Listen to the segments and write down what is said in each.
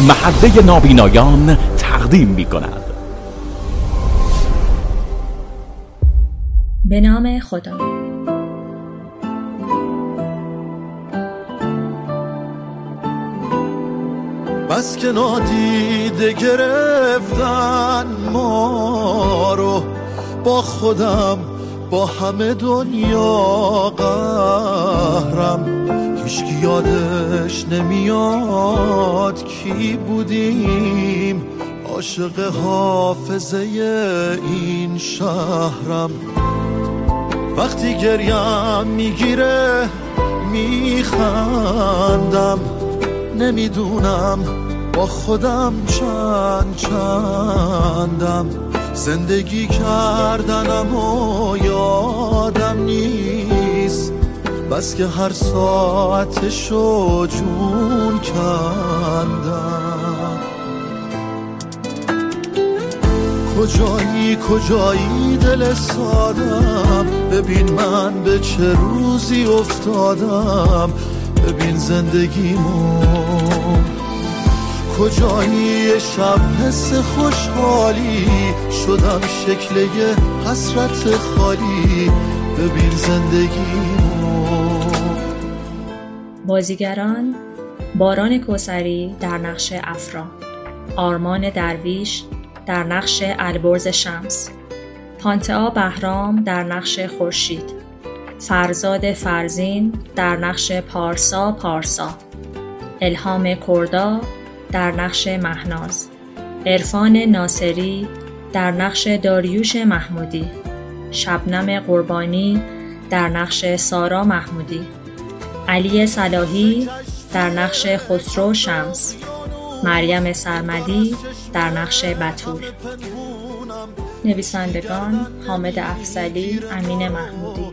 محله نابینایان تقدیم می کند به نام خدا. بس که نادیده گرفتن ما رو با خودم با همه دنیا قهرم. هیچکی یادش نمیاد کی بودیم. عاشق حافظه این شهرم. وقتی گریم می‌گیره میخندم. نمی‌دونم با خودم چند چندم. زندگی کردنم و یادم نیست. بس که هر ساعتشو جون کندم. کجایی کجایی دل سادم؟ ببین من به چه روزی افتادم؟ ببین زندگیمو. کجایی شب حس خوشحالی؟ شدم شکل حسرت خالی. ببین زندگیمو. بازیگران باران کوسری در نقش افرا آرمان درویش در نقش البرز شمس. پانتئا بهرام در نقش خورشید. فرزاد فرزین در نقش پارسا پارسا. الهام کردا در نقش مهناز. عرفان ناصری در نقش داریوش محمودی. شبنم قربانی در نقش سارا محمودی. علی صلاحی در نقش خسرو شمس. مریم سرمدی در نقش بتول. نویسندگان حامد افزلی امین محمودی.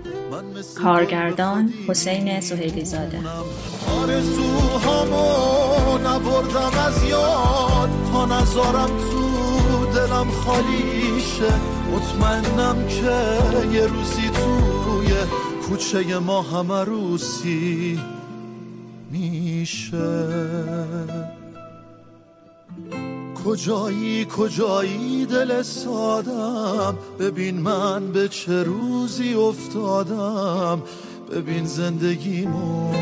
کارگردان حسین سهیلی زاده آرزوهامو نبردم از یاد تا نذارم تو دلم خالی شه. مطمئنم که یه روزی توی کوچه ما همه روسی میشه. کجایی کجایی دل سادم؟ ببین من به چه روزی افتادم؟ ببین زندگیمو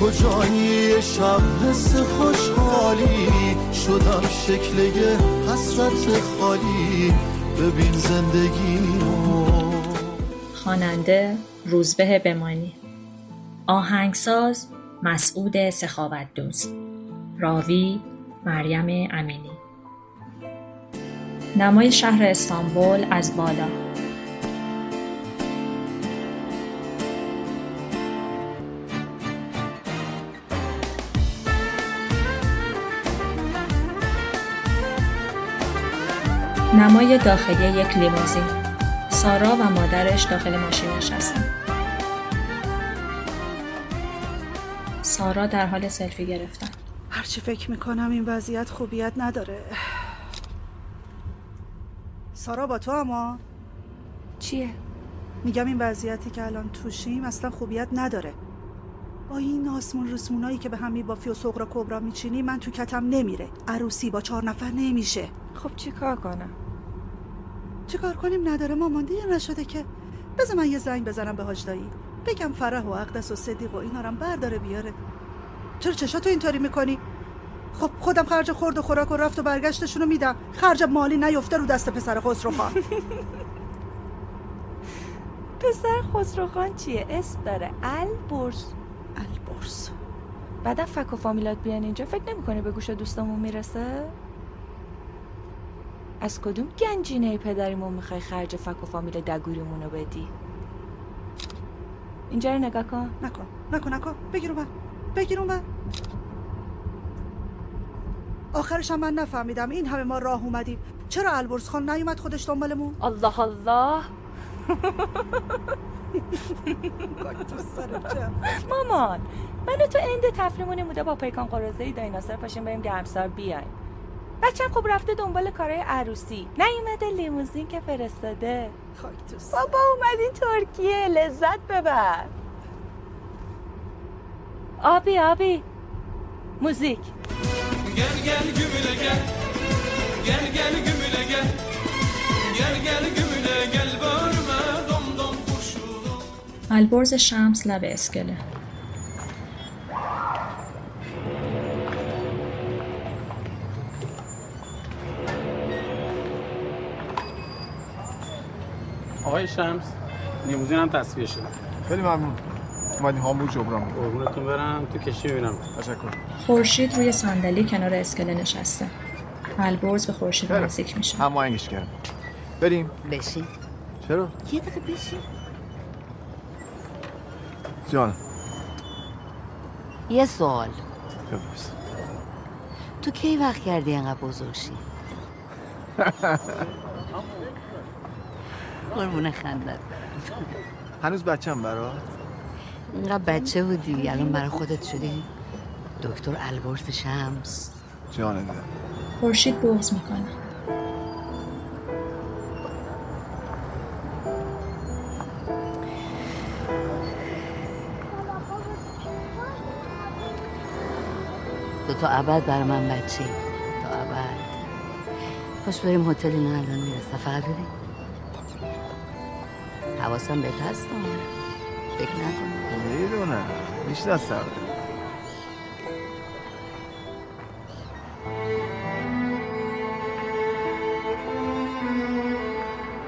کجایی شب حس خوشحالی؟ شدم شکل یه حسرت خالی. ببین زندگیمو خواننده روزبه بمانی. آهنگساز مسعود سخاوت دوست راوی مریم امینی. نمای شهر استانبول از بالا. نمای داخلی یک لیموزین. سارا و مادرش داخل ماشین نشستن. سارا در حال سلفی گرفتن. هرچی فکر می‌کنم این وضعیت خوبیت نداره. سارا با تو اما؟ چیه؟ میگم این وضعیتی که الان توشیم اصلا خوبیت نداره. با این آسمون رسمونایی که به هم میبافی و سغرا کبرا میچینی من تو کتم نمیره. عروسی با چهار نفر نمیشه. خب چی کار کنم؟ چه کار کنیم؟ نداره مامان دیر نشده که؟ بذار من یه زنگ بزنم به حاجدایی بگم فرح و اقدس و صدیق و اینا رم برداره بیاره. چرا چشاتو اینطوری می‌کنی؟ خب خودم خرج خورد و خوراک و رفت و برگشتشونو میدم. خرج مالی نیفته رو دست پسر خسرو خان پسر خسرو خان چیه؟ اسم داره. البرز. البرز. بعدا فک و فامیلات بیان اینجا. فکر نمی‌کنی به گوش دوستامون می‌رسه؟ از کدوم گنجینه پدریمون می‌خوای خرج فک و فامیل دگوریمونو بدی؟ اینجا رو نگاه کن. نکن. نکن نکن. بگیر من بگیر من آخرش هم من نفهمیدم. این همه ما راه اومدیم. چرا البرز خان نیومد خودش دنبالمون؟ الله الله. مامان من تو اند تفریمون بوده با پیکان قرازه ای دایناسور پاشیم بریم گرمسار بیایم. بچم خب رفته دنبال کارهای عروسی. نیومده لیموزین که فرستاده. خاک بابا اومدین ترکیه. لذت ببر. آبی آبی. موزیک. gel gümüle gel Gel gel gümüle gel Gel gel gümüle gel Bağırma dom dom kurşunum البرز شمس لب اسکله. آقای شمس لیموزین هم تصویه شده. خیلی ممنون. اومدیم هامبورگ جبران قربونتون برم تو کشتی می‌بینم. تشکر. خورشید روی صندلی کنار اسکله نشسته. البرز به خورشید. نزدیک میشه. هم آهنگش کردم بریم. بشین. چرا؟ یه دقیقه بشین. جان. یه سوال. بپرس تو کی وقت کردی انقدر بزرگ شی؟ قربون خندت. هنوز بچم برات اینقدر بچه بودی الان برای خودت شدی. دکتر البرز شمس. جان دلم خورشید بغض می‌کنه. تو تا ابد برای من بچه. تا ابد. خوش بریم هتل اینا الان می‌رسه. فقط ببین. حواسم بهت هست. فکر نکنم می‌دونم. بیشتر از سر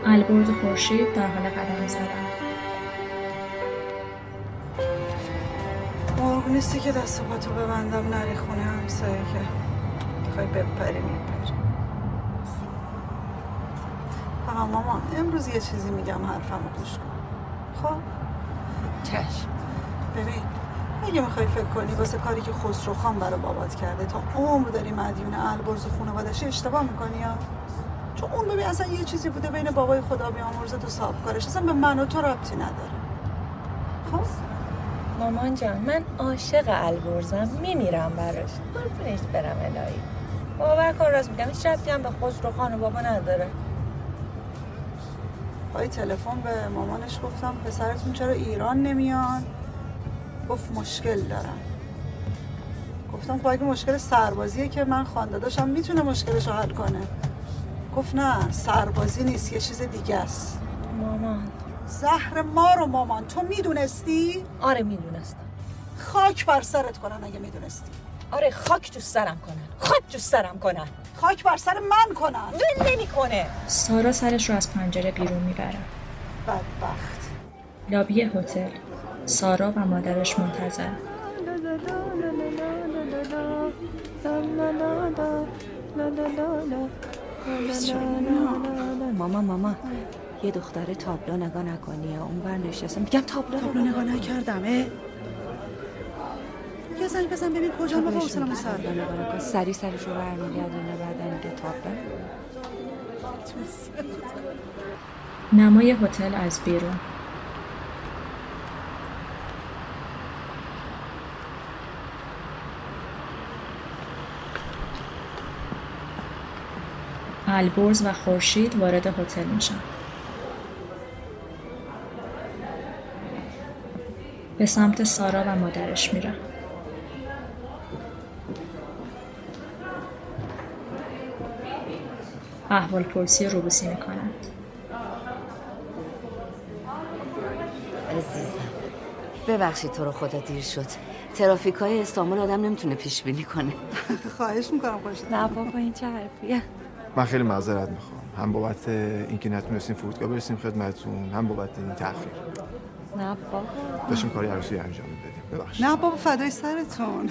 البرز خورشید در حال قدم زدن. مرغ نیستی که دست و پاتو ببندم نری خونه همسایه که می‌خوای بپری میپری فقط مامان امروز یه چیزی میگم حرفم رو گوش کن. خب؟ چشم. ببین اگه می‌خوای فکر کنی واسه کاری که خسرو خان برای بابات کرده تا عمر داری مدیون البرز و خانوادش اشتباه می‌کنی یا چون اون ببین اصلا یه چیزی بوده بین بابای خدا بیامرزه تو صاحب کارش اصلا به من و تو ربطی نداره. خب؟ مامان جان من عاشق البرزم میمیرم براش. قربونش برم الهی. باور کن راست میگم هیچ ربطی هم به خسرو خان و بابا نداره. پای تلفن به مامانش گفتم پسرتون چرا ایران نمیان؟ گفت مشکل دارم. گفتم خب اگه مشکل سربازیه که من خانداداشم می‌تونه مشکلش رو حل کنه. گفت نه سربازی نیست یه چیز دیگه است. مامان. زهر ما رو مامان. تو می‌دونستی؟ آره می‌دونستم. خاک بر سرت کنن اگه می‌دونستی. آره خاک تو سرم کنن. خاک تو سرم کنن. خاک بر سر من کنن. ول نمی‌کنه. سارا سرش رو از پنجره بیرون می‌بره. بدبخت. لابی هتل. سارا و مادرش منتظر. ماما ماما. یه دختر تابلو نگاه نکنی اون بر نشسته. میگم تابلو تابلو نگاه نکردم زنگ بزن ببین کجا ما حوصلمون سر داره. سری سرش رو برمیگردونه بعد میگه تابلو نمای هتل از بیرون. البرز و خورشید وارد هتل میشن. به سمت سارا و مادرش میرن. احوال پرسی روبوسی می‌کنند عزیزم ببخشید تو رو خدا دیر شد. ترافیک های استانبول آدم نمی‌تونه پیش بینی کنه. خواهش می‌کنم خوش نه بابا این چه حرفیه؟ من خیلی معذرت می‌خوام. هم بابت اینکه نتونستیم فرودگاه برسیم خدمتتون هم بابت این تاخیر نه بابا. داشتیم کاری عروسی انجام می‌دادیم. ببخشید. نه بابا فدای سرتون.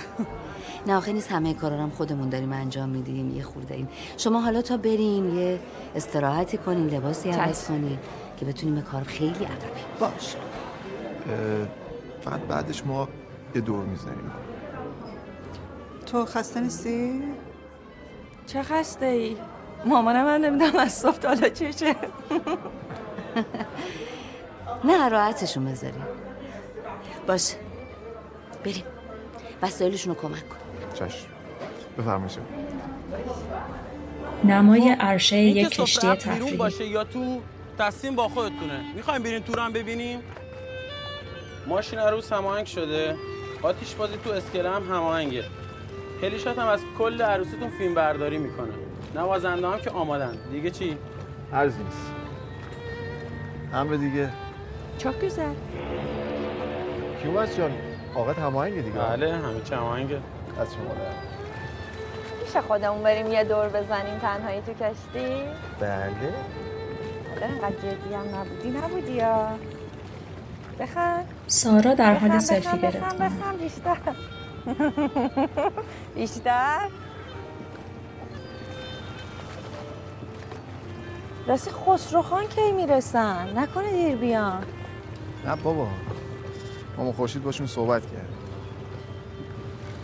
نه آخه نیست همه کارا رو هم خودمون داریم انجام میدیم یه خورده این شما حالا تا برین یه استراحتی کنین لباسی عوض. کنین که بتونیم به کار خیلی عقبی باش. فقط بعدش ما یه دور می‌زنیم. تو خسته نیستی؟ چه خسته ای مامانم من نمی‌دونم از صبح حالا چشه نه راحتشون بذاریم. باشه بریم. وسایلشون رو کمک کن. چشم. بفرمایید. نمای عرشه یک کشتی تفریحی. باشه یا تو تصمیم با خودتونه. می‌خوایم برین تو رو هم ببینیم؟ ماشین عروس هماهنگ شده. آتیش بازی تو اسکله هم هماهنگه. هلیشات هم از kل عروسیتون فیلم برداری می‌کنه. نوازنده هم که آمادن. دیگه چی؟ عرض نیست امر دیگه. güzel. کیومرس جان؟ آقت هماهنگه دیگه. بله همه چه هماهنگه. از شما در. میشه خودمون بریم یه دور بزنیم تنهایی تو کشتی؟ بله. حالا اینقدر جدی هم نبودی. نبودی یا؟ بخند. سارا در حال سلفی بخند، گرفتن بخند بخند بیشتر. بیشتر. راستی خسرو خان کی می‌رسن؟ نکنه دیر بیان. نه بابا. ماما خورشید باشون صحبت کرد.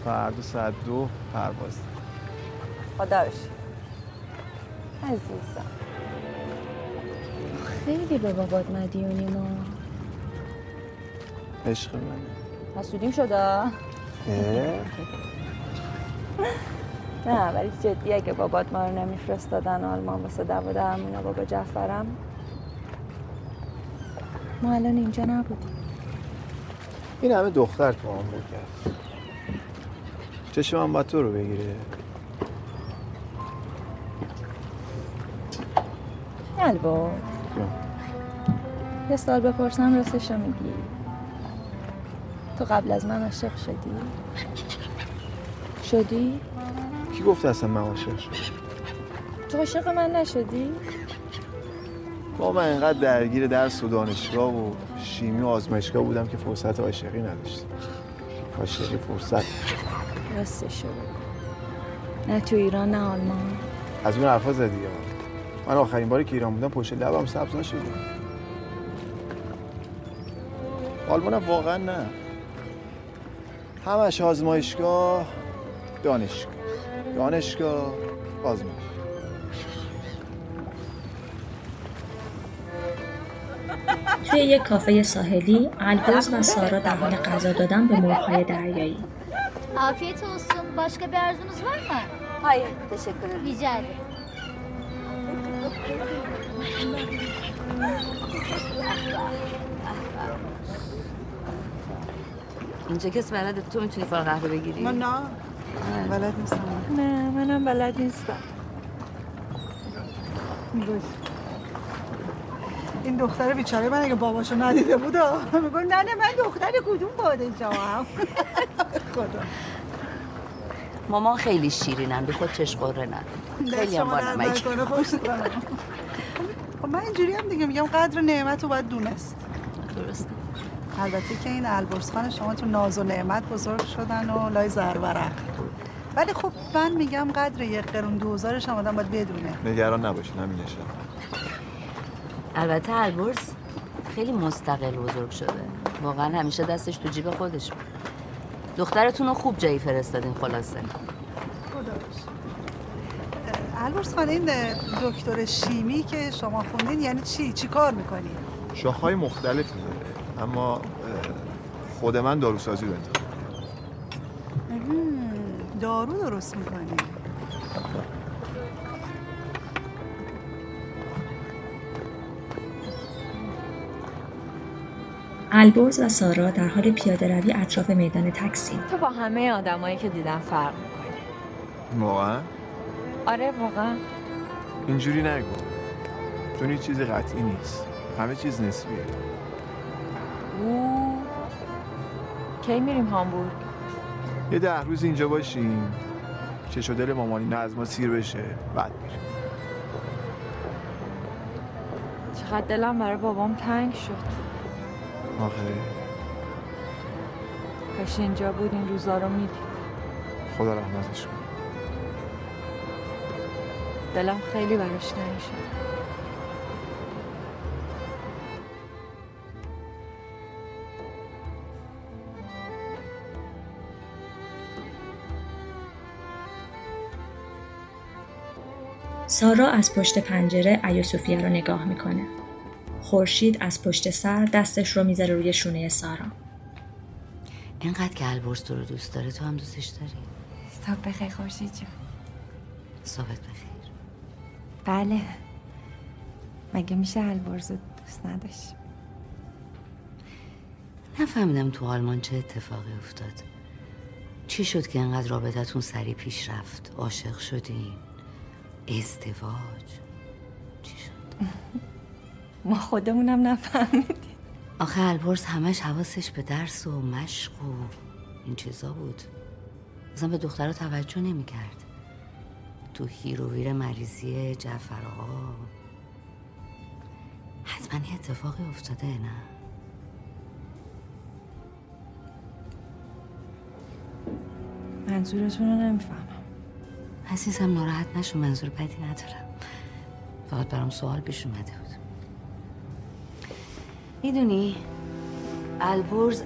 فردا ساعت دو پرواز. خدا. عزیزم. خیلی به بابات مدیونی ما عشق منه. حسودیم شده؟ نه ولی جدی اگه بابات ما رو نمیفرستادن آلمان واسه دوا درمون بابا جعفرم. ما الان اینجا نبودیم. این همه دختر تو آمریکا کرد چشم من باید تو رو بگیره البا یه سال بپرسم راستش رو میگی تو قبل از من عاشق شدی؟ شدی؟ کی گفت اصلا من عاشق شدم تو عاشق من نشدی؟ با من اینقدر درگیر درس و دانشگاه و شیمی و آزمایشگاه بودم که فرصت عاشقی نداشتم. عاشقی فرصت. راستش. نه تو ایران نه آلمان. از اون حرفا زدی من آخرین باری که ایران بودم پشت لبم سبز نشده آلمانم واقعا نه. همش آزمایشگاه دانشگاه. دانشگاه آزمایش توی یک کافه ساحلی البرز و سارا در حال غذا دادن به مرغ‌های دریایی Afiyet olsun. Başka bir arzunuz var mı? Hayır, teşekkür ederim. Rica ederim. اینجا کس بلده تو می‌تونی فال قهوه بگیری من نه بلد نیستم نه منم بلد نیستم این دختر بیچاره من اگه باباشو ندیده بود آه، میگم نه نه من دختر کدوم پادشاهم؟ خدا. مامان خیلی شیرینن بی خود چش قره نداره خیلی هم شما در بانمک. کنه خوش کنم. خب من اینجوری هم دیگه میگم قدر نعمت رو باید دونست. درسته. البته که این البرز خان شما تو ناز و نعمت بزرگ شدن و لای زرورق ولی خب من میگم قدر یک قرون دوزارش هم آدم باید بدونه. نگران نباشین همین نشه البته البرز خیلی مستقل بزرگ شده. واقعا همیشه دستش تو جیب خودش. بود دخترتون رو خوب جایی فرستادین خلاصه. البرز خان این دکتر شیمی که شما خوندین یعنی چی؟ چی کار می‌کنین؟ شاخهای مختلفی داره اما خود من داروسازی رو انتخاب دارو درست می‌کنین البرز و سارا در حال پیاده روی اطراف میدان تکسیم تو با همه آدمایی که دیدم فرق می‌کنی. واقعا؟ آره واقعا. اینجوری نگو. چون هیچ چیزی قطعی نیست. همه چیز نسبیه. او کی میریم هامبورگ؟ یه ده روز اینجا باشیم. چش و دل مامانی نه از ما سیر بشه. بعد میریم. چقدر دلم برای بابام تنگ شد. آخه. کاش اینجا بود این روزا رو می‌دید. خدا رحمتش کنه. دلم خیلی براش تنگ شد سارا از پشت پنجره ایا صوفیه رو نگاه می‌کنه. خورشید از پشت سر دستش رو می‌ذاره روی شونه سارا. اینقدر که البرز تو رو دوست داره تو هم دوستش داری؟ صبح بخیر خورشید جان. صحبت بخیر. بله. مگه میشه البرز رو دوست نداشت؟ نفهمیدم تو آلمان چه اتفاقی افتاد. چی شد که انقدر رابطتون سریع پیش رفت؟ عاشق شدین؟ ازدواج؟ ما خودمونم نفهمیدیم. آخه البرز همش حواسش به درس و مشق و این چیزا بود. اصلا به دخترها توجه نمی‌کرد. تو هیروویر مریضی جعفر آقا. حتما یه اتفاقی افتاده نه؟ منظورتون رو نمی‌فهمم. عزیزم ناراحت نشو منظور بدی ندارم. فقط برام سوال پیش اومده می‌دونی البرز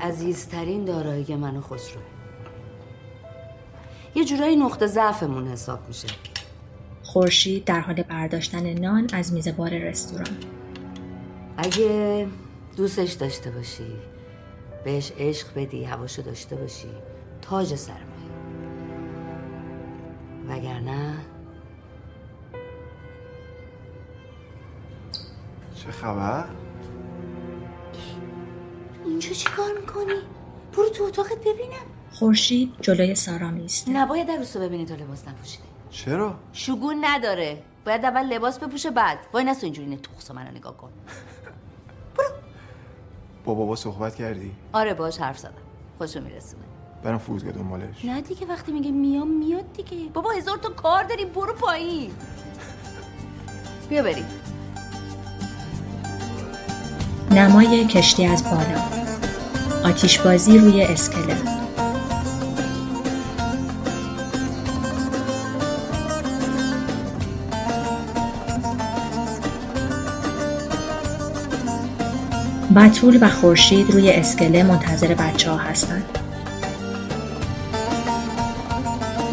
عزیزترین دارایی من و خسروه یه جورایی نقطه ضعفمون حساب میشه. خورشید در حال برداشتن نان از میز بار رستوران. اگه دوستش داشته باشی بهش عشق بدی هواشو داشته باشی تاج سرمایه. وگرنه چه خبر؟ اینجا چی کار می‌کنی؟ برو تو اتاقت ببینم. خورشید جلوی سارا میسته نباید عروسو ببینی تا لباس نپوشیده. چرا؟ شگون نداره. باید اول لباس بپوشه بعد. وای نسو اینجوری نه تخص منو نگاه کن. با بابا صحبت کردی؟ آره باش حرف زدم. خوشو میرسونه. برم فرودگاه دنبالش. نه دیگه وقتی میگه میام میاد دیگه. بابا هزار تا کار داری برو پایین. بیا بریم. نمای کشتی از بالا آتیشبازی روی اسکله بطول و خورشید روی اسکله منتظر بچه ها هستند.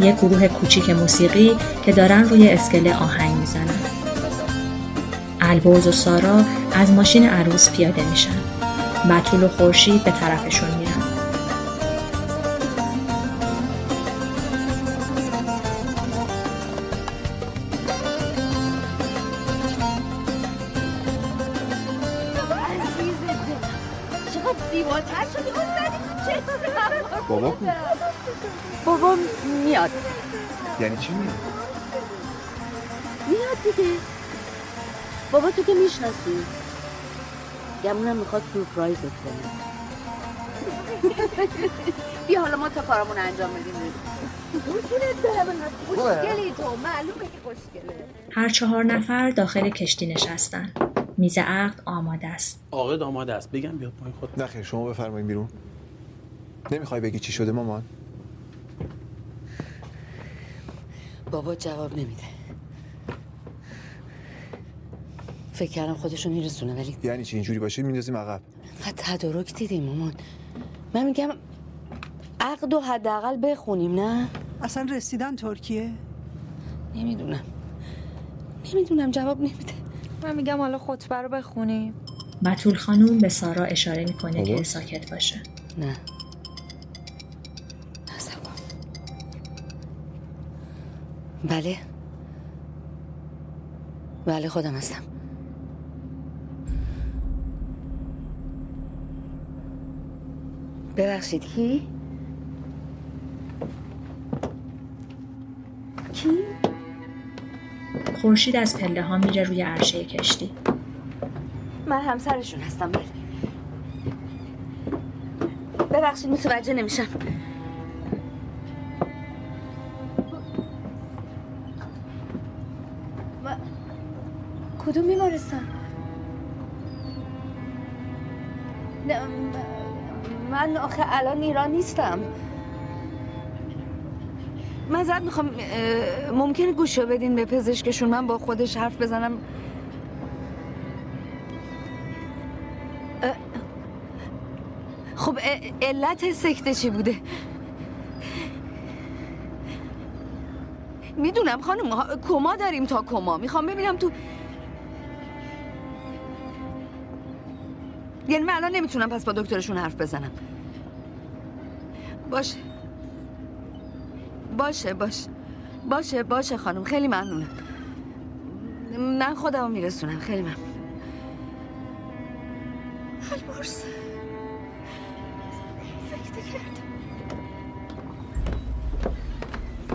یک گروه کوچیک موسیقی که دارن روی اسکله آهنگ می‌زنن. البرز و سارا از ماشین عروس پیاده میشن. بطول و خورشید به طرفشون میرن. بابا کو؟ بابا میاد یعنی چی میاد؟ میاد دیگه بابا تو که می‌شناسی گمونم می‌خواد سورپرایزت کنه. بیا حالا ما تا کارمون انجام بدیم. خوشگلت دارم خوشگلی تو. معلومه که خوشگله هر چهار نفر داخل کشتی نشستن. میز عقد آماده است. عاقد آماده است. بگم بیاد پایین خود نه خیر شما بفرمایید بیرون. نمی‌خوای بگی چی شده مامان؟ بابا جواب نمیده. فکر کردم خودشو میرسونه ولی یعنی چی؟ اینجوری باشه میندازیم عقب؟ تدارک دیدیم مامان. من میگم عقد و حداقل بخونیم نه؟ اصلا رسیدن ترکیه؟ نمی‌دونم. نمی‌دونم جواب نمیده. من میگم حالا خطبه رو بخونیم. بطول خانوم به سارا اشاره می‌کنه؟ که ساکت باشه. نه. بله. بله خودم هستم. ببخشید کی؟ کی؟ خورشید از پله ها میره روی عرشه کشتی. من همسرشون هستم بله ببخشید متوجه نمیشم کدوم بیمارستان من آخه الان ایران نیستم. من زد می‌خوام اه، ممکنه گوشو بدین به پزشکشون. من با خودش حرف بزنم. خب علت سکته چی بوده؟ می‌دونم خانم کما داریم تا کما. می‌خوام ببینم تو یعنی من الان نمی‌تونم پس با دکترشون حرف بزنم. باشه. باشه باشه. باشه باشه خانم. خیلی ممنونم. من خودمو میرسونم. خیلی ممنون. البرز. فکر کردم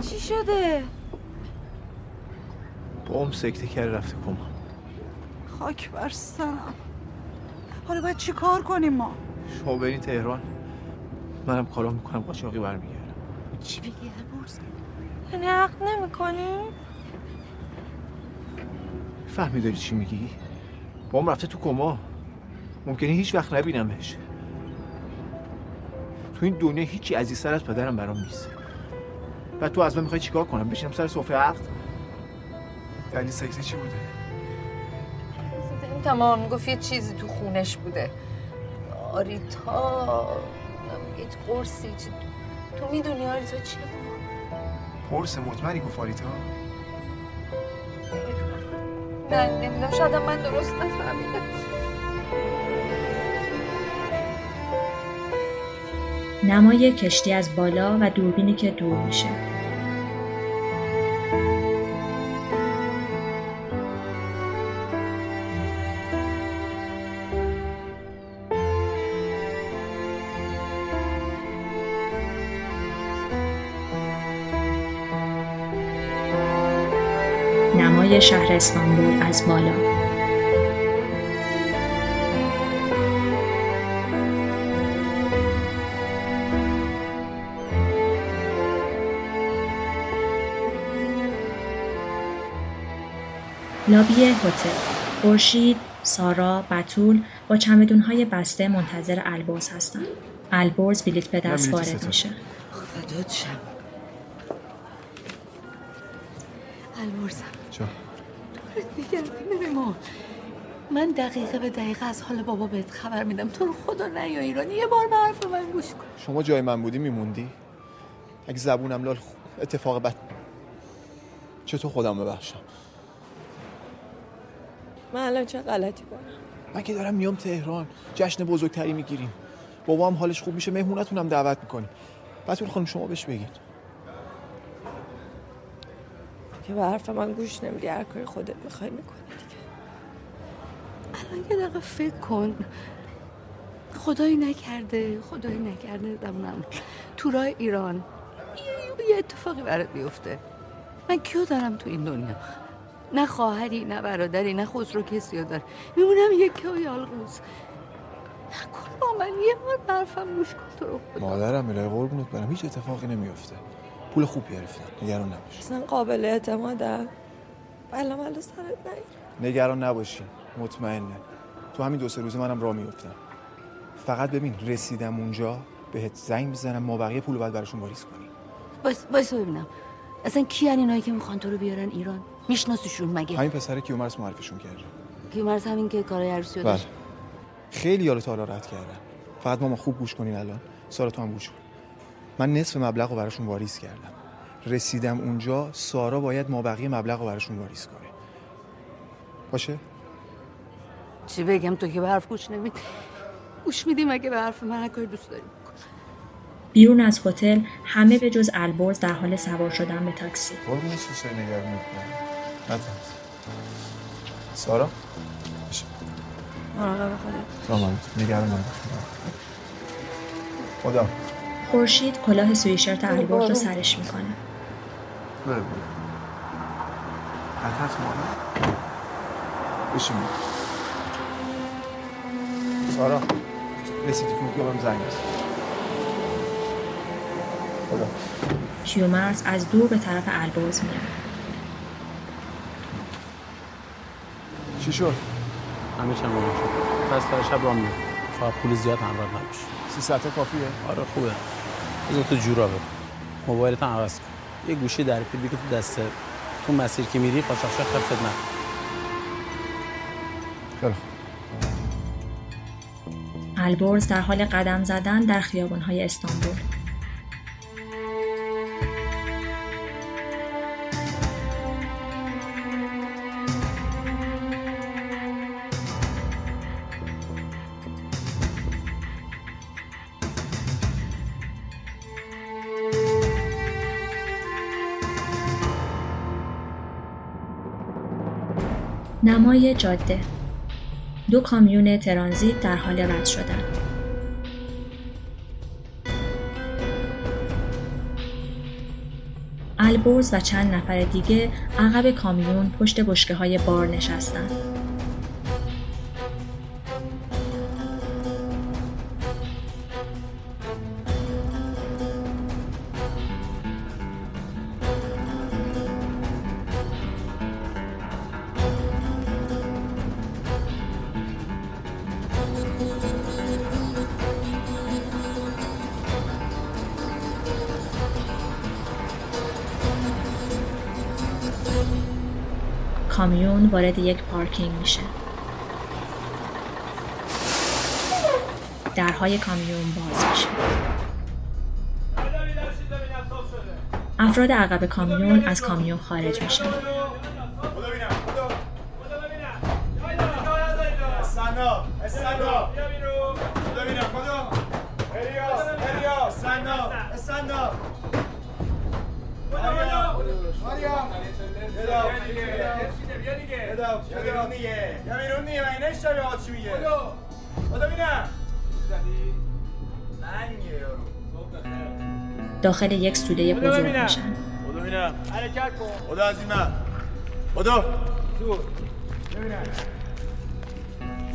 چی شده؟ بام سکته کرده رفته کما خاک بر سرم. حالا باید چی کار کنیم ما؟ شما برین تهران. منم کارا می‌کنم قاچاقی برمیگردم. چی بگی البرز؟ یعنی حق نمی کنی؟ فهمی داری چی میگی؟ بام رفته تو کما. ممکنه هیچ وقت نبینمش. تو این دنیا هیچی عزیزتر از پدرم برام نیست. بعد تو از من می‌خوای چیکار کنم؟ بشینم سر سفره عقد؟ دلیل سکته چی بوده؟ تمام می‌گفت یه چیزی تو خونش بوده. آریتا یه قرصی چی تو می‌دونی آریتا چیه پرس مطمئنی گفت آریتا؟ نه نمی‌دونم شاید من درست نفهمیدم. نمای کشتی از بالا و دوربینی که دور میشه. شهر استانبول از بالا. لابی هتل خورشید سارا بتول با چمدونهای بسته منتظر البرز هستند. البرز بلیت به دست وارد. میشه. البرزم. دیگر ما من دقیقه به دقیقه از حال بابا بهت خبر میدم. تو رو خدا نیا ایران یه بار به حرف من گوش کن. شما جای من بودی میموندی؟ اگه زبونم لال اتفاق بد چطور خودم ببخشم؟ من الان چه غلطی کنم؟ من که دارم میام تهران. جشن بزرگتری می‌گیریم. بابا هم حالش خوب میشه مهمونتون هم دعوت می‌کنیم. بتول خانم شما بهش بگید. که به حرف من گوش نمیدی هر کاری خودت می‌خوای می‌کنی الان یه دقیقه فکر کن. خدایی نکرده خدایی نکرده زبونم تو راه ایران. یه, یه اتفاقی برات بیفته. من کیو دارم تو این دنیا؟ نه خواهری نه برادری نه خسرو کسی رو داره میمونم یکی و یالقوز نکن با من یه بار به حرفم گوش کن تو رو خدا. مادرم الهی قربونت برم. هیچ اتفاقی نمیفته پول خوب گرفتن. نگران نباش اصلا قابل اعتمادم بلا ملا سرت نگیر نگران. نباشین مطمئنه. تو همین دو سه روزه منم راه میفتم فقط ببین رسیدم اونجا بهت زنگ می‌زنم ما بقیه پول رو باید براشون واریز کنی باش ببینم. اصلا کی اینایی که می‌خوان تو رو بیارن ایران؟ میشناسیشون مگه؟ همین پسره کیومرس معرفشون کرده. کیومرث همین که کارای عروسی رو بله. داشت. خیلی یارو تا حالا رد کردن. فقط ماما خوب گوش کنین الان. سارا تو هم گوش کن. من نصف مبلغ رو براشون واریز کردم. رسیدم اونجا سارا باید ما بقیه مبلغ رو براشون واریز کنه. باشه؟ چی بگم تو که به حرف گوش نمید گوش میدی مگه به حرف من هر کاری دوست داری بیرون از هتل همه به جز البرز در حال سوار شدن به تاکسی. قربون شیشه نگران می‌کنم نترس سارا؟ باشه مراقب خودت سلام نگران خدا. خورشید کلاه سویشرت البرز رو سرش می‌کنه. بشین. سارا رسیدی که میگم زنگ بزن. خدا کیومرس از دور به طرف البرز میاد چی شد؟ همه چم رو شد پس تا شب راه میفته فقط پول زیاد همراه نباشه سی ساعته کافیه؟ آره خوبه. بذار تو جورا بده موبایلت هم عوض کن. یه گوشی در پی بگی تو دسته تو مسیر که میری قاچاقچی خفت نکن خیلی خوب. البرز در حال قدم زدن در خیابانهای استانبول. نمای جاده دو کامیون ترانزیت در حال رد شدن البرز و چند نفر دیگه عقب کامیون پشت بشکه های بار نشستن. وارد یک پارکینگ میشه. درهای کامیون باز میشه. افراد عقب کامیون از کامیون خارج میشن. داخل یک سوله بزرگ میشن. خدا از این من خدا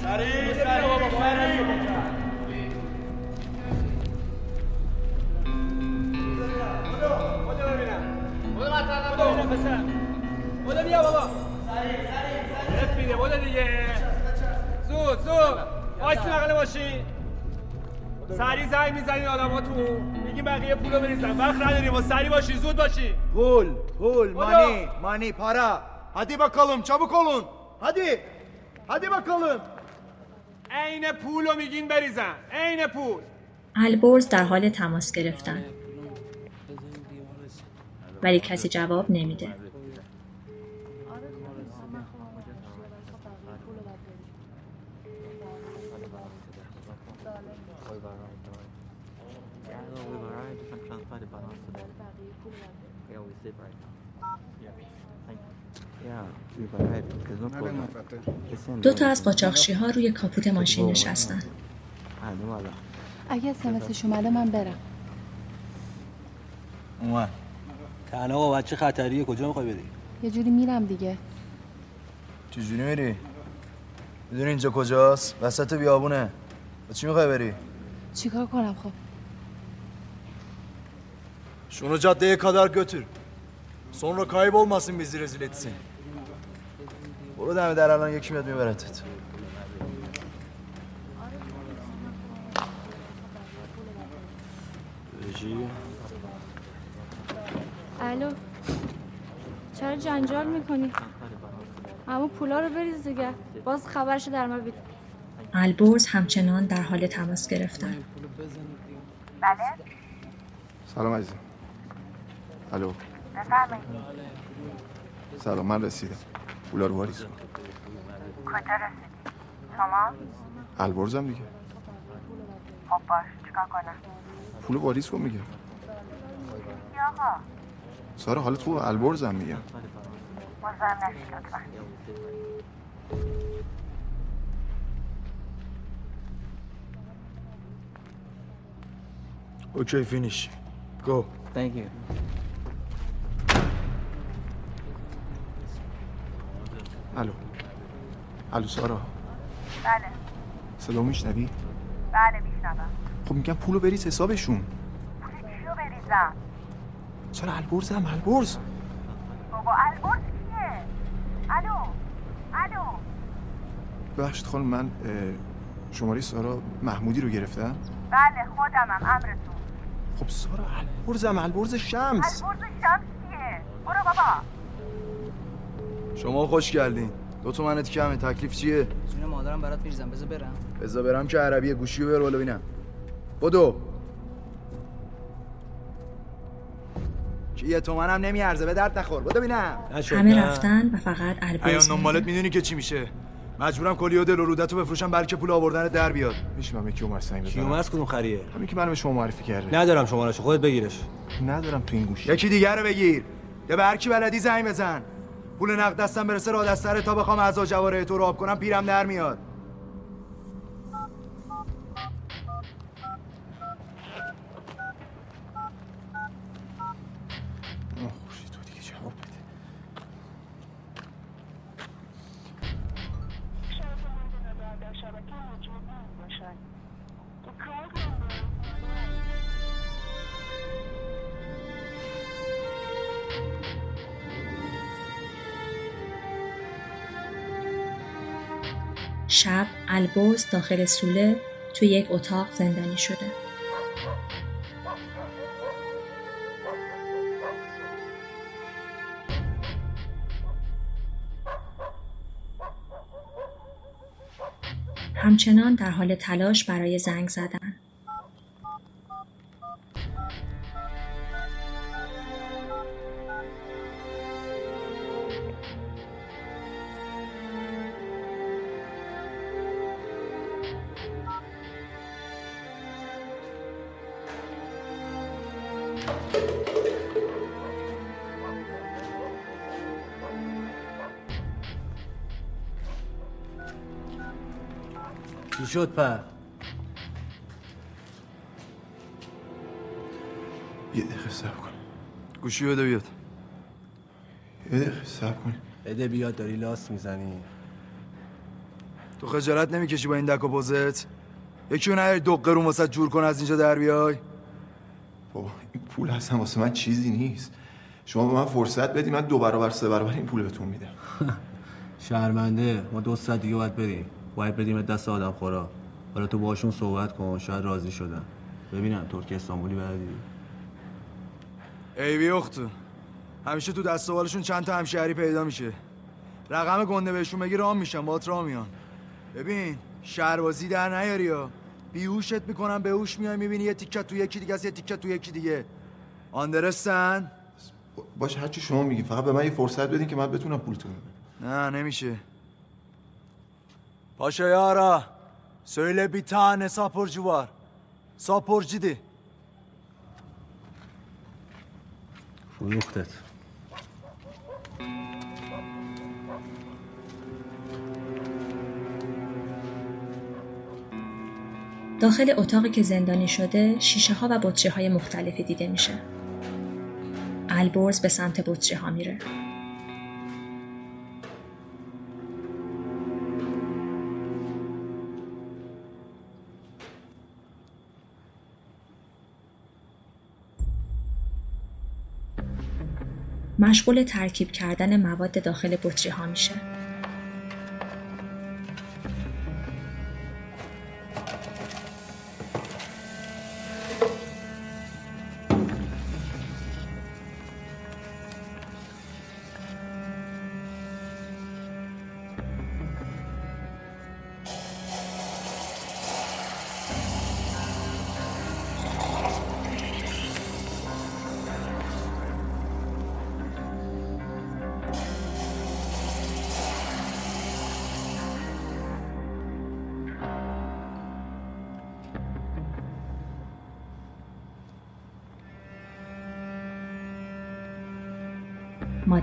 سریع سریع بودا بیا بابا. میده بودا دیگه. زود زود. وایسی مقاله باشی سری زنگ می‌زنین آدماتون. میگیم بقیه پولو بریزن وقت نداریم و سری باشی زود باشی Pul, pul, money, money, para. Hadi bakalım, çabuk olun. Hadi. Hadi bakalım. عین پولو میگین بریزن عین پول البرز در حال تماس گرفتن. ولی کسی جواب نمیده. دو تا از قاچاقچی ها روی کاپوت ماشین نشستن. اگه اسمسش اومده من برم. اومد. تنها با بچه خطریه. کجا می‌خوای بری؟ یه جوری میرم دیگه. چجوری میری؟ می‌دونی اینجا کجاست؟ وسط بیابونه. با چی می‌خوای بری؟ چیکار کنم خب؟ Şunu caddeye kadar götür. Sonra kaybolmasın bizi rezil etsin. برو دم در الان یکی میاد میبرتت الو چرا جنجال می‌کنی؟ اما پولا رو بریز دیگه. باز خبرشو در ما بید البرز همچنان در حال تماس گرفتن. بله. سلام عزیزم. الو. بفرمایید سلام من رسیدم پولا رو واریز کن کجا رسیدی؟ شما؟ البرزم دیگه خب باش چیکار کنم؟ پول واریز کن میگم چی آقا؟ سارا حالا تو البرزم میگم مزاحم نشید لطفا Okay, finish. Go. Thank you. الو. الو سارا. بله. صدا میشنوی؟ بله میشنوم. خب میگم پولو بریز حسابشون. پول چیو بریزم؟ سارا البرزم البرز. بابا البرز کیه؟ الو الو. ببخشید خانم من اه، شماره سارا محمودی رو گرفتم. بله خودمم امرتون. خب سارا البرزم البرز شمس. البرز شمس کیه؟ برو بابا. شما خوش کردین. دو تومنت کمه. تکلیف چیه؟ جون مادرم برات میریزم. بذار برم. بذار برم که عربیه گوشی رو بالا ببینم. بدو. که یه تومن هم نمیارزه. به درد نخور. بدو ببینم. همه رفتن و فقط ایان البرز دنبالت مونده. می‌دونی که چی میشه. مجبورم کلی و دل و رودتو بفروشم بلکه پول آوردن در بیاد. میشه من یکی عمر سنگ بزنم. کیومرز کدوم خریه؟ همین که منو به شما معرفی کرده. ندارم شمارهشو خودت بگیرش. ندارم تو این گوشی. یکی دیگر رو بگیر. یا به هر کی بلدی زنگ بزن. پول نقد دستم برسه را دستره تا بخوام از جواره تو رو آب کنم پیرم در میاد شب البرز داخل سوله توی یک اتاق زندانی شده. همچنان در حال تلاش برای زنگ زدن. شد پر؟ یه دقیقه صبر کن. گوشی بده بیاد. یه دقیقه صبر کن. بده بیاد داری لاس می‌زنی. تو خجالت نمی‌کشی با این دک و پوزت یکی رو نداری دو قرون واسه جور کن از اینجا در بیای؟ بابا این پول اصلا واسه من چیزی نیست. شما به من فرصت بدی من دو برابر سه برابر این پول بهتون میدم. شرمنده ما دو ساعت دیگه باید بریم. باید بدیم دست آدم خورا. حالا تو باشون صحبت کن شاید راضی شدن. ببینم ترک استانبولی بردی ای بی اختو همیشه تو دست بالشون چند تا همشهری پیدا میشه. رقم گنده بهشون بگی رام میشن بات راه میان. ببین شهربازی در نیاری یا بیهوشت می‌کنم به هوش میای می‌بینی یه تیکت تو یکی دیگه است یه تیکت تو یکی دیگه. آندرستن؟ باش هرچی شما میگی فقط به من یه فرصت بدین که من بتونم پولتون بدم. نه نمیشه. پاشا یارا söyle bir tane saporcu var. Saporcu de. فروختت داخل اتاقی که زندانی شده شیشه ها و بطری های مختلفی دیده میشه. البرز به سمت بطری ها میره. مشغول ترکیب کردن مواد داخل بطری ها میشه.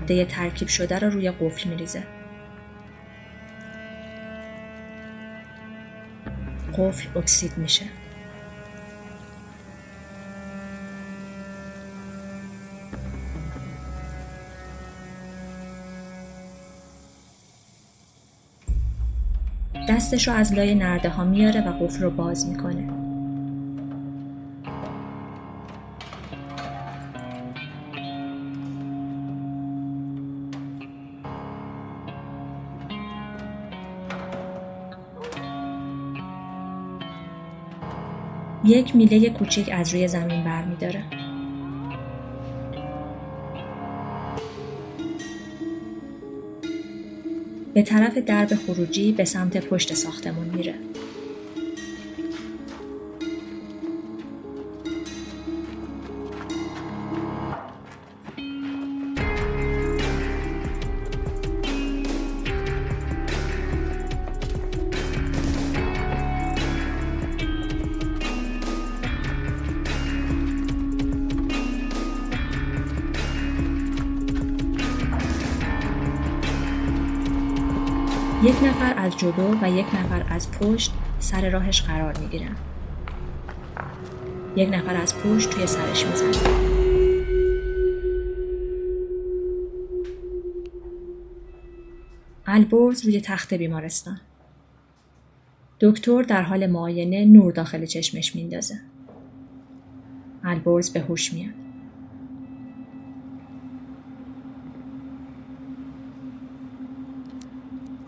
ماده ترکیب شده را روی قفل میریزه. قفل اکسید میشه. دستش رو از لای نرده ها میاره و قفل رو باز می‌کنه. یک میله کوچیک از روی زمین برمیداره. به طرف درب خروجی به سمت پشت ساختمون میره. از جلو و یک نفر از پشت سر راهش قرار می‌گیرن. یک نفر از پشت توی سرش می‌زنه. البرز روی تخت بیمارستان. دکتر در حال معاینه نور داخل چشمش میندازه. البرز به هوش میاد.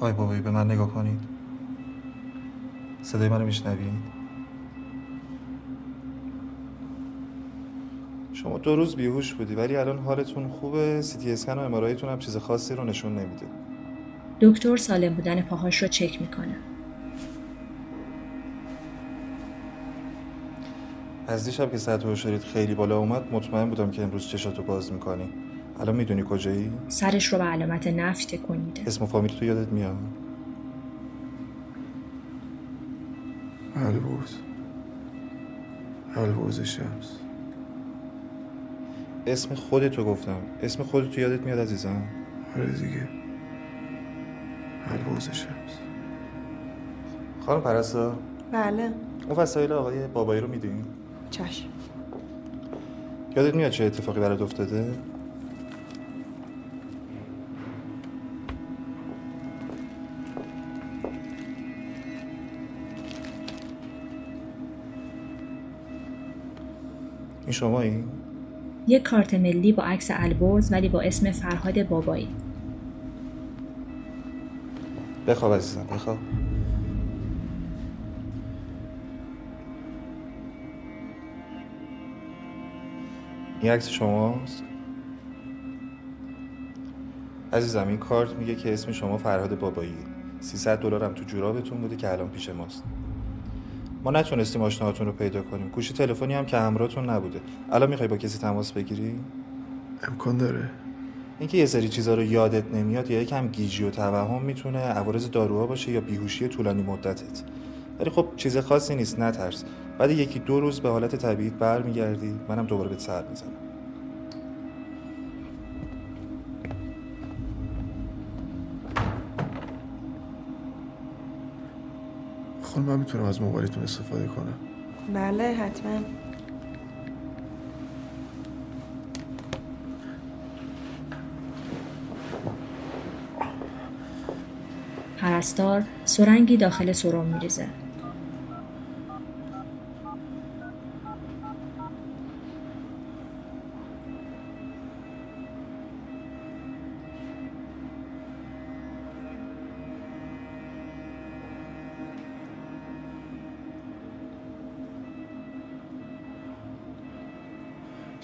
آی بابایی به من نگاه کنید. صدای منو میشنوید؟ شما دو روز بیهوش بودی ولی الان حالتون خوبه. سی تی اسکن و امارایتون هم چیز خاصی رو نشون نمیده. دکتر سالم بودن پاهاش رو چک می‌کنه. از دیشب که سطح هوشیاریت خیلی بالا اومد مطمئن بودم که امروز چشاتو باز می‌کنی. الان می‌دونی کجایی؟ سرش رو به علامت نفی تکون میده. اسم و فامیل تو یادت میاد؟ البرز البرز شمس. اسم خودتو گفتم. اسم خودتو یادت میاد عزیزم؟ آره دیگه. البرز شمس. خانم پرستار بله. اون وسایل آقای بابایی رو می‌دونی؟ چشم. یادت میاد چه اتفاقی برات افتاده؟ این شمایی؟ یک کارت ملی با عکس البرز ولی با اسم فرهاد بابایی. بخواب عزیزم بخواب این عکس شماست عزیزم این کارت میگه که اسم شما فرهاد بابایی 300 دلار هم تو جورابتون بوده که الان پیش ماست ما نتونستیم آشناهاتون رو پیدا کنیم. گوشی تلفنی هم که همراهتون نبوده. الان می‌خوای با کسی تماس بگیری؟ امکان داره. اینکه یه سری چیزا رو یادت نمیاد یا یکم گیجی و توهم می‌تونه عوارض داروها باشه یا بیهوشی طولانی مدتت. ولی خب چیز خاصی نیست نترس. بعد یکی دو روز به حالت طبیعیت برمیگردی. منم دوباره بهت سر می‌زنم. من می‌تونم از موبایلتون استفاده کنم بله حتما پرستار سرنگی داخل سرم میریزه.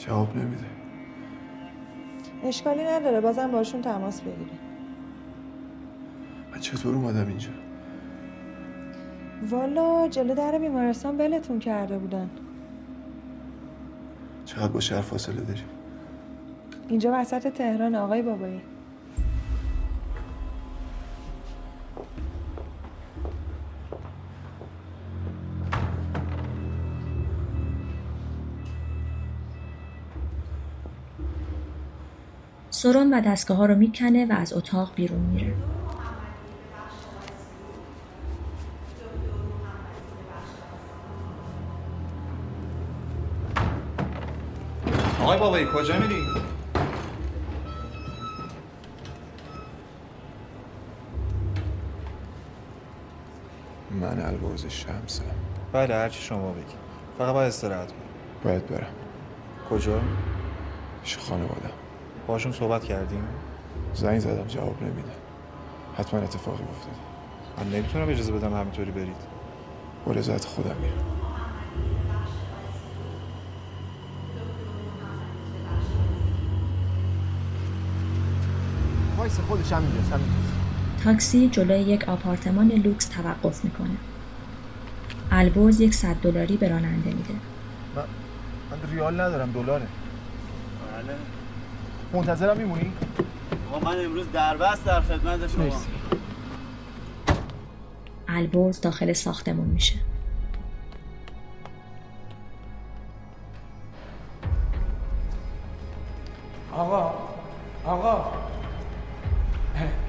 جواب نمیده. اشکالی نداره بازم باشون تماس بگیری من چطور اومدم اینجا؟ والا جلو در بیمارستان ولتون کرده بودن. چقدر با شهر فاصله داریم؟ اینجا وسط تهران آقای بابایی. سرم و دستگاه ها رو می‌کنه و از اتاق بیرون میره. آقای بابایی کجا میری؟ من البرز شمسم بله هرچی شما بگی فقط باید استراحت کنی باید برم کجا؟ پیش خانوادم باشون صحبت کردیم؟ زنگ زدم جواب نمیده. حتما اتفاقی افتاده. من نمی‌تونم اجازه بدم همینطوری برید. با رضایت خودم میرم. وایس خودش هم اینجاست همینجاست تاکسی جلوی یک آپارتمان لوکس توقف می‌کنه. البرز یک صد دلاری به راننده میده. من, من ریال ندارم دلاره. بله. منتظرم میمونی؟ آقا من امروز دربست در خدمت شما مرسی. البرز داخل ساختمون میشه. آقا آقا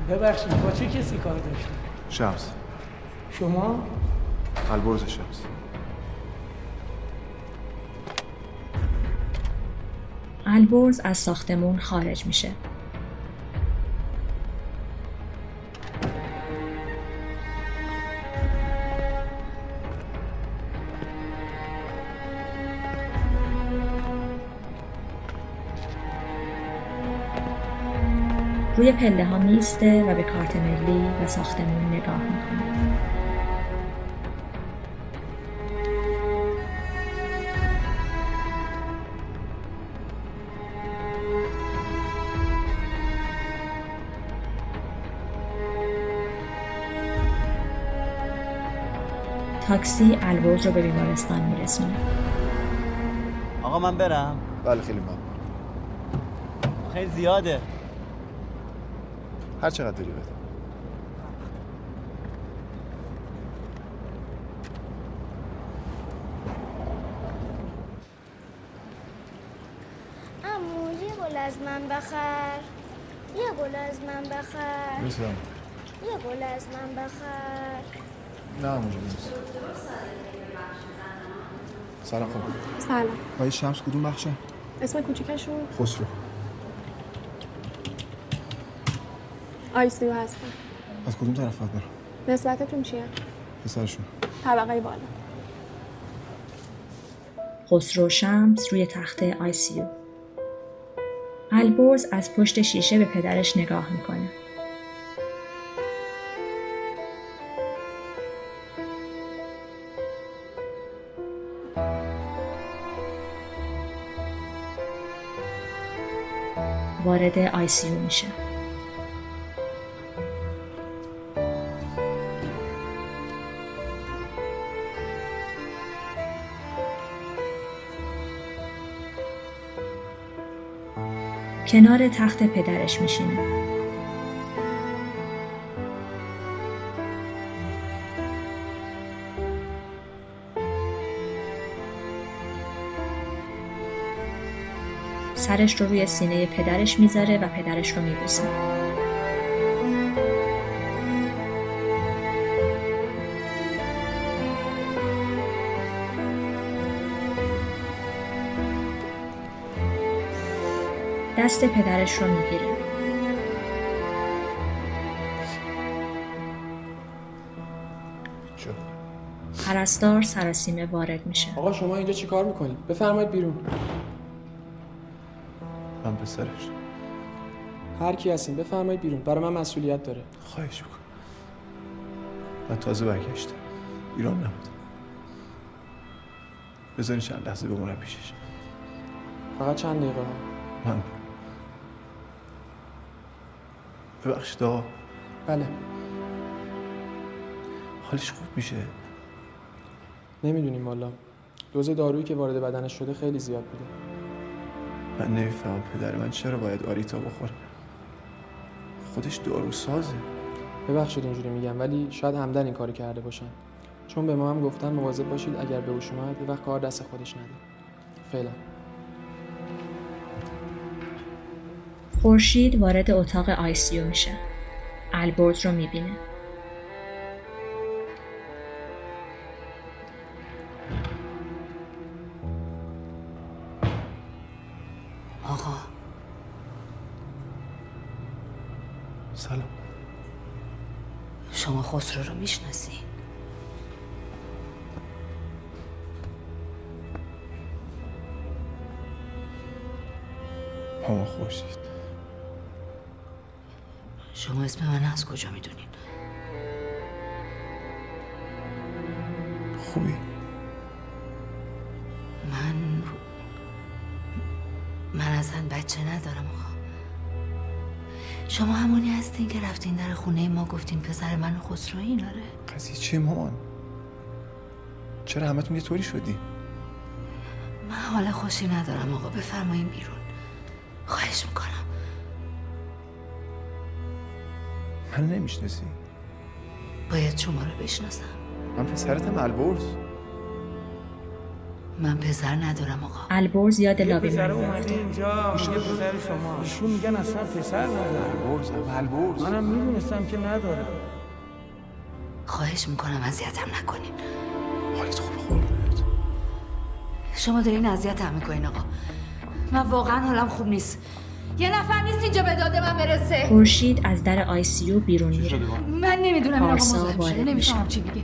ببخشید با چه کسی کار داشتی؟ شمس شما؟ البرز شمس البرز از ساختمون خارج میشه. روی پله ها میسته و به کارت ملی و ساختمون نگاه می‌کنه. تاکسی البرز رو به بیمارستان میرسونه. آقا من برم. بله خیلی ممنون. خیلی زیاده. هر چقدر داری بده. امو یه گل از من بخر. یه گل از من بخر. نیستم یه گل از من بخر. نه اونجا نیست سلام خانم سلام آقای شمس کدوم بخشه؟ اسم کوچیکشون خسرو ICU هستن از کدوم طرف باید برم؟ نسبتتون چیه؟ پسرشون طبقه بالا خسرو شمس روی تخت ICU. البرز از پشت شیشه به پدرش نگاه می‌کنه. وارد آیسیو میشه. کنار تخت پدرش میشینه. سرش رو روی سینه پدرش می‌ذاره و پدرش رو میبوسه. دست پدرش رو می‌گیره. پرستار سراسیمه وارد میشه. آقا شما اینجا چیکار می‌کنید بفرمایید بیرون من پسرش هر کی هستین بفرمایید بیرون. برای من مسئولیت داره. خواهش می‌کنم. من تازه برگشتم. ایران نبودم بذاری چند لحظه بمونم پیشش. فقط چند دقیقه من ببخشید آقا. بله. حالش خوب میشه. نمی‌دونیم والا. دوز دارویی که وارد بدنش شده خیلی زیاد بوده. من نمی‌فهمم پدر من چرا باید آریتا بخوره؟ خودش دارو سازه ببخشید اینجوری میگم ولی شاید همدن این کارو کرده باشن. چون به ما هم گفتن مواظب باشید اگر به هوش اومد یه وقت کار دست خودش نده. فعلا. خورشید وارد اتاق آیسیو میشه. البرز رو می‌بینه. خسرو رو می‌شناسی؟ ماما خورشید شما اسم من از کجا می‌دونین خوبی. من من اصلا بچه ندارم آقا. شما همونی هستین که رفتین در خونه ما گفتین پسر من خسرو این آره قضیه چیه مامان. چرا همتون یه طوری شدی من حال خوشی ندارم آقا. بفرمایین بیرون. خواهش می‌کنم. من نمی‌شناسی؟ باید شما رو بشناسم. من پسرتم البرز من پسر ندارم آقا. البرز یاد لابی پسر میفته. اومده اینجا یه پسر شما. ایشون میگن اصلا پسر البرزم البرز منم می‌دونستم که نداره. خواهش می‌کنم اذیتم نکنین. حالت خوب قربونت شما دارین اذیتم می‌کنین آقا. من واقعا حالم خوب نیست. یه نفر نیست اینجا به داده من برسه. خورشید از در آیسیو بیرون میره. من نمی‌دونم این آقا مزاحم شده. میشه. نمی‌فهمم چی میگه.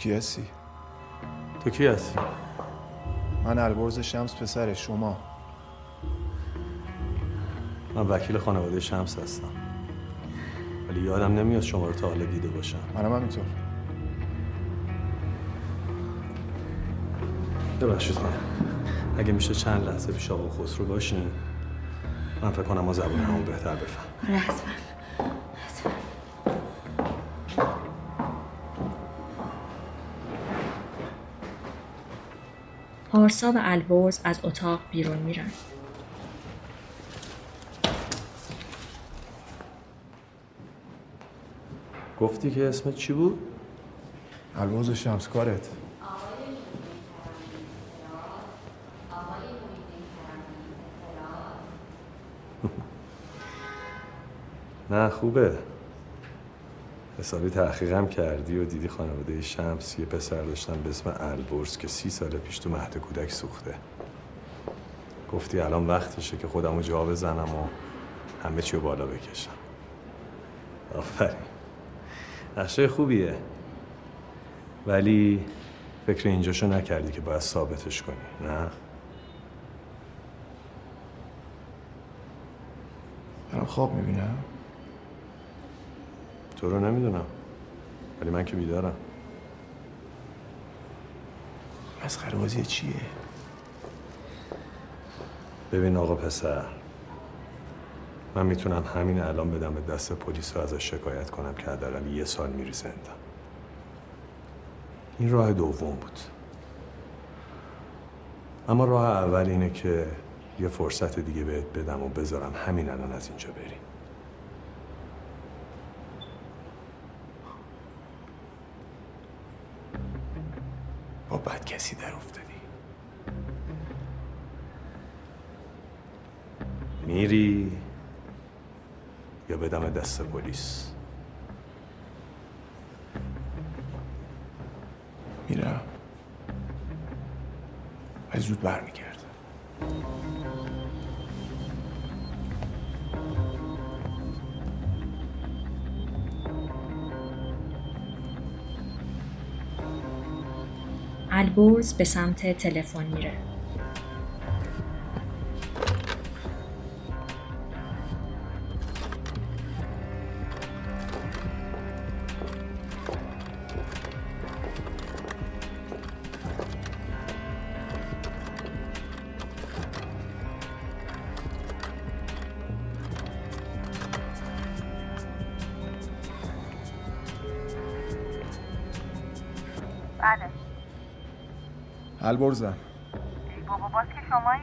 کی هستی؟ تو کی هستی؟ من البرز شمس پسر شما. من وکیل خانواده شمس هستم. ولی یادم نمیاد شما رو تا حالا دیده باشم. منم همینطور. ببخشید من اگه میشه چند لحظه پیش آقا خسرو باشین من فکر کنم ما زبون همون بهتر بفهم. پارسا و البرز از اتاق بیرون میرن. گفتی که اسمت چی بود؟ البرز شمس کارت نه خوبه حسابی تحقیقم کردی و دیدی خانواده شمس یه پسر داشتن به اسم البرز که سی سال پیش تو مهد کودک سوخته. گفتی الان وقتشه که خودم رو جا بزنم و همه چی رو بالا بکشم. آفرین. نقشه خوبیه. ولی فکر اینجاشو نکردی که باید ثابتش کنی نه؟ دارم خواب می‌بینم؟ تو رو نمی‌دونم. ولی من که بیدارم. مسخره بازی چیه؟ ببین آقا پسر من می‌تونم همین الان بدم به دست پلیس و ازش شکایت کنم که حداقل یه سال میری زندان. این راه دوم بود. اما راه اول اینه که یه فرصت دیگه بهت بدم و بذارم همین الان از اینجا بری. بدم دست پلیس. میرم. ولی زود برمیگردم. البرز به سمت تلفن میره. البرزم ای بابا باز که شمایی.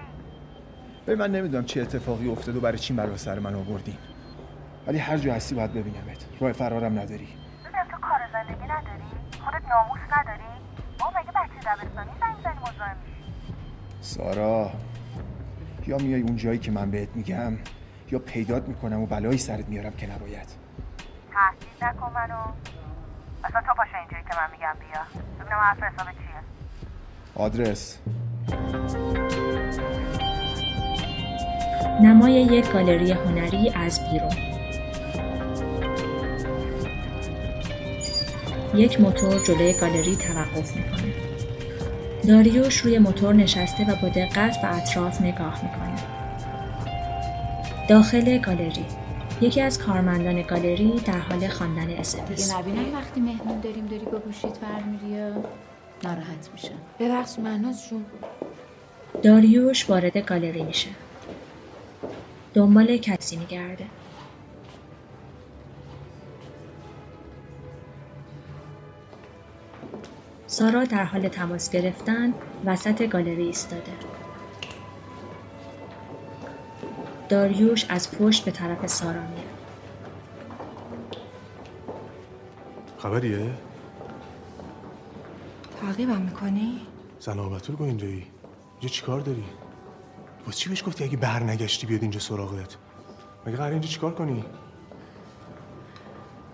ببین من نمی‌دونم چه اتفاقی افتاد و برای چی مرا سر من آوردین. ولی هر جا هستی باید ببینمت راه فرارم نداری. ببینم تو کار زندگی نداری؟ خودت ناموس نداری؟ ما مگه بچه دبستانی زنگ زنی مزاحم میشی؟ سارا یا میای اون جایی که من بهت میگم یا پیدات می‌کنم و بلایی سرت میارم که نباید. تهدید نکن منو. اصلا تو باشه اینجایی که من میگم بیا. ببینم حرف حساب چیه آدرس. نمای یک گالری هنری از بیرون. یک موتور جلوی گالری توقف می‌کنه. داریوش روی موتور نشسته و با دقت به اطراف نگاه می‌کنه. داخل گالری. یکی از کارمندان گالری در حال خواندن اسمس دیگه نبینم وقتی مهمون داریم داری با گوشیت برمیری ناراحت میشم ببخش مهناز جون. داریوش وارد گالری میشه. دنبال کسی میگرده. سارا در حال تماس گرفتن وسط گالری ایستاده. داریوش از پشت به طرف سارا میاد. خبریه؟ تعقیبم می‌کنی؟ آبتول کن اینجایی اینجا چیکار داری؟ واسه چی بهش گفتی اگه بر نگشتی بیاد اینجا سراغت؟ مگه قرار اینجا چیکار کنی؟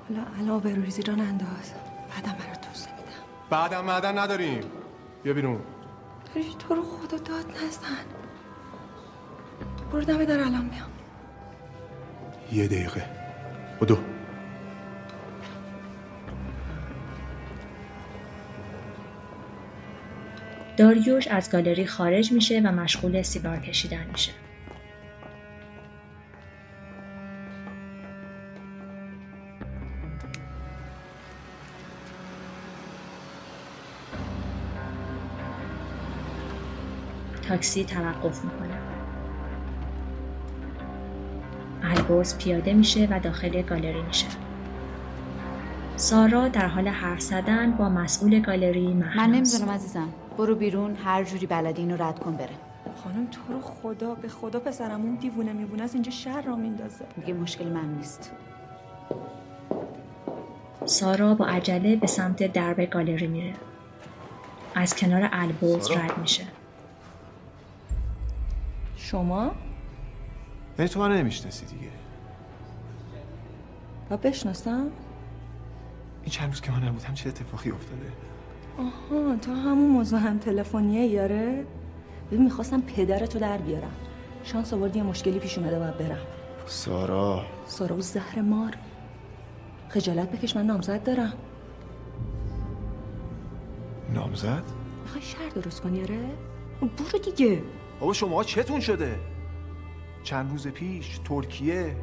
حالا الان بروریزی را انداز بعدم برات توضیح میدم بعدم معدن نداریم بیا بیرون داری تو رو خدا داد نزن برو دمه در الان میام یه دقیقه بدو داریوش از گالری خارج میشه و مشغول سیگار کشیدن میشه. تاکسی توقف می‌کنه. البرز پیاده میشه و داخل گالری میشه. سارا در حال حرف زدن با مسئول گالری من مهناز نمی‌دونم عزیزم برو بیرون هر جوری بلدی اینو رد کن بره. خانم تو رو خدا به خدا پسرمون دیوونه میبونه از اینجا شهر را میندازه. میگه مشکل من نیست. سارا با عجله به سمت درب گالری میره. از کنار سارا؟ رد میشه. شما؟ یعنی تو منو نمی‌شناسی دیگه. و بشناسم؟ این چند روز که من نبودم چه اتفاقی افتاده؟ آها تا همون مزاحم تلفنیه یاره؟ ببین می‌خواستم پدرتو در بیارم. شانس آوردی یه مشکلی پیش اومده باید برم. سارا. سارا و زهر مار. خجالت بکش من نامزد دارم. نامزد؟ می‌خوای شهر درست کنی آره برو دیگه. بابا شما چتون شده؟ چند روز پیش ترکیه؟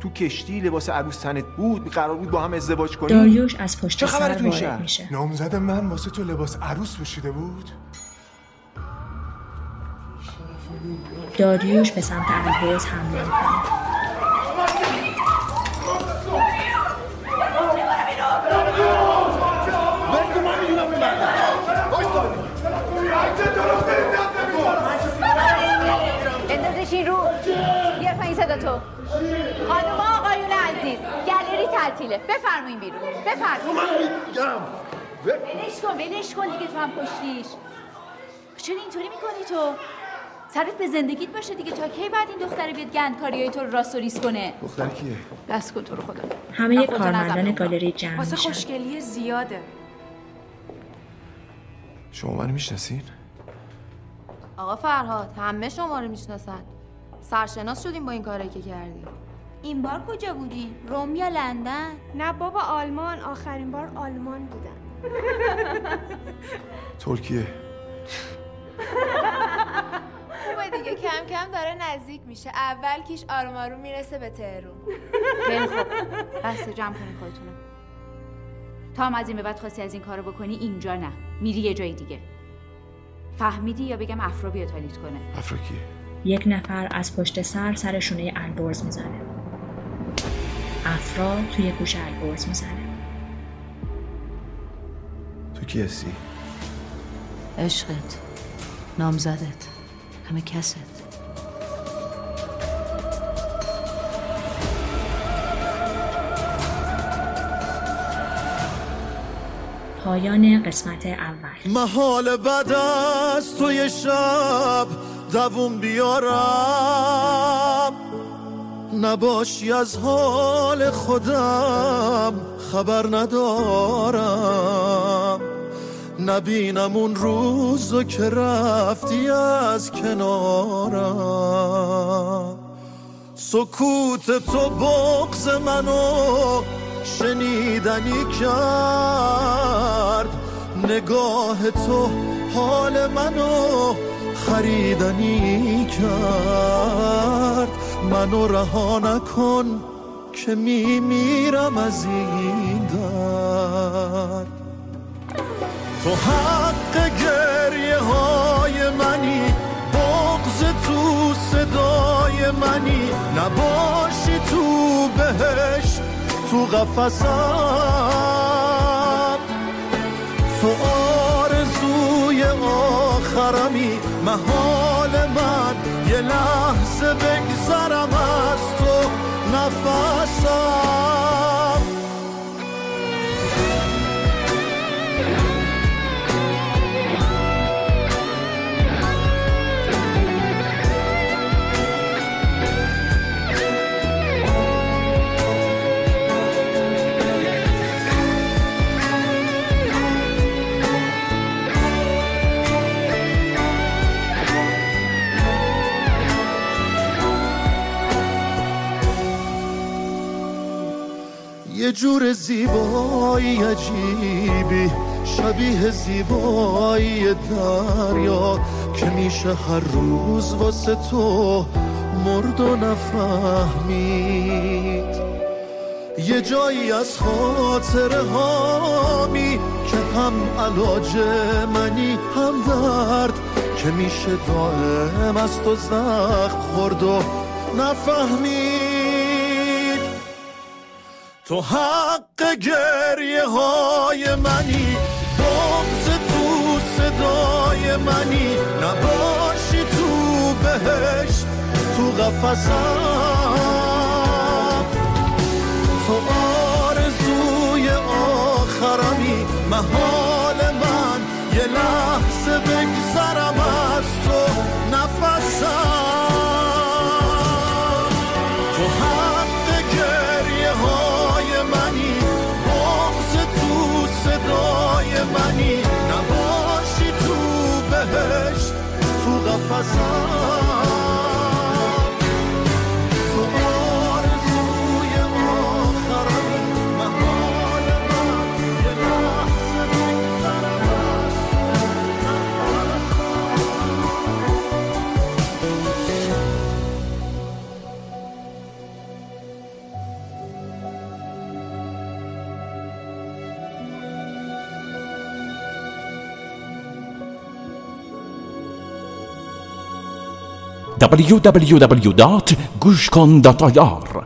تو کشتی لباس عروس تنت بود قرار بود با هم ازدواج کنیم داریوش از پشت چه سر تو وارد شهر؟ میشه. نامزد من واسه تو لباس عروس پوشیده بود داریوش به سمت البرز حمله می‌کنه. خانم آقایون عزیز گالری تعطیله. بفرمایین بیرون. بفرمایین. ولش کن ولش کن دیگه تو هم پشتیش چرا اینطوری می‌کنی تو؟ سرت به زندگیت باشه دیگه. تا کی بعد این دختره بیاد گندکاری های تو رو راست و ریز کنه؟ دختر کیه؟ دست کن تو رو خدا. همه من کارمندان. گالری جمع واسه. خوشگلی زیاده. شما منو می‌شناسین؟ آقا فرهاد همه شما رو می‌شناسن. سرشناس شدیم با این کاری که کردی این بار کجا بودی؟ روم یا لندن؟ نه بابا آلمان. آخرین بار آلمان بودم. ترکیه. خوبه دیگه کم کم داره نزدیک میشه. اول کیش آروم آروم می‌رسه به تهرون خیلی خوب. بس جمع کنین خودتونو. تا هم از این به بعد خواستی از این کارو بکنی اینجا نه. میری یه جای دیگه. فهمیدی یا بگم افرا بیا تالیت کنه؟ افرا کیه؟ یک نفر از پشت سر سر شونه البرز می‌زنه. افرا توی گوش البرز می‌زنه. تو کی هستی عشقت نامزدت همه کست پایان قسمت اول محال بعد از تو یه شب دووم بیارم. نباشی از حال خودم خبر ندارم. نبینم اون روزو که رفتی از کنارم. سکوت تو بغز منو شنیدنی کرد. نگاه تو حال منو خریدنی کرد. منو رها نکن که میمیرم از این درد. تو حق گریه های منی بغز تو صدای منی. نباشی تو بهش تو قفصم تو آرزوی آخرمی محال من یه لحظه بگذرم از تو. نفسم. یه جور زیبایی عجیبی شبیه زیبایی دریا که میشه هر روز واسه تو مرد و نفهمید. یه جایی از خاطره هامی که هم علاج منی هم درد که میشه دائم از تو زخم خورد و نفهمید. تو حق گریه های منی بغز تو صدای منی. نباشی تو بهش تو قفصم تو آرزوی آخرمی محال تو www.gushkon.ir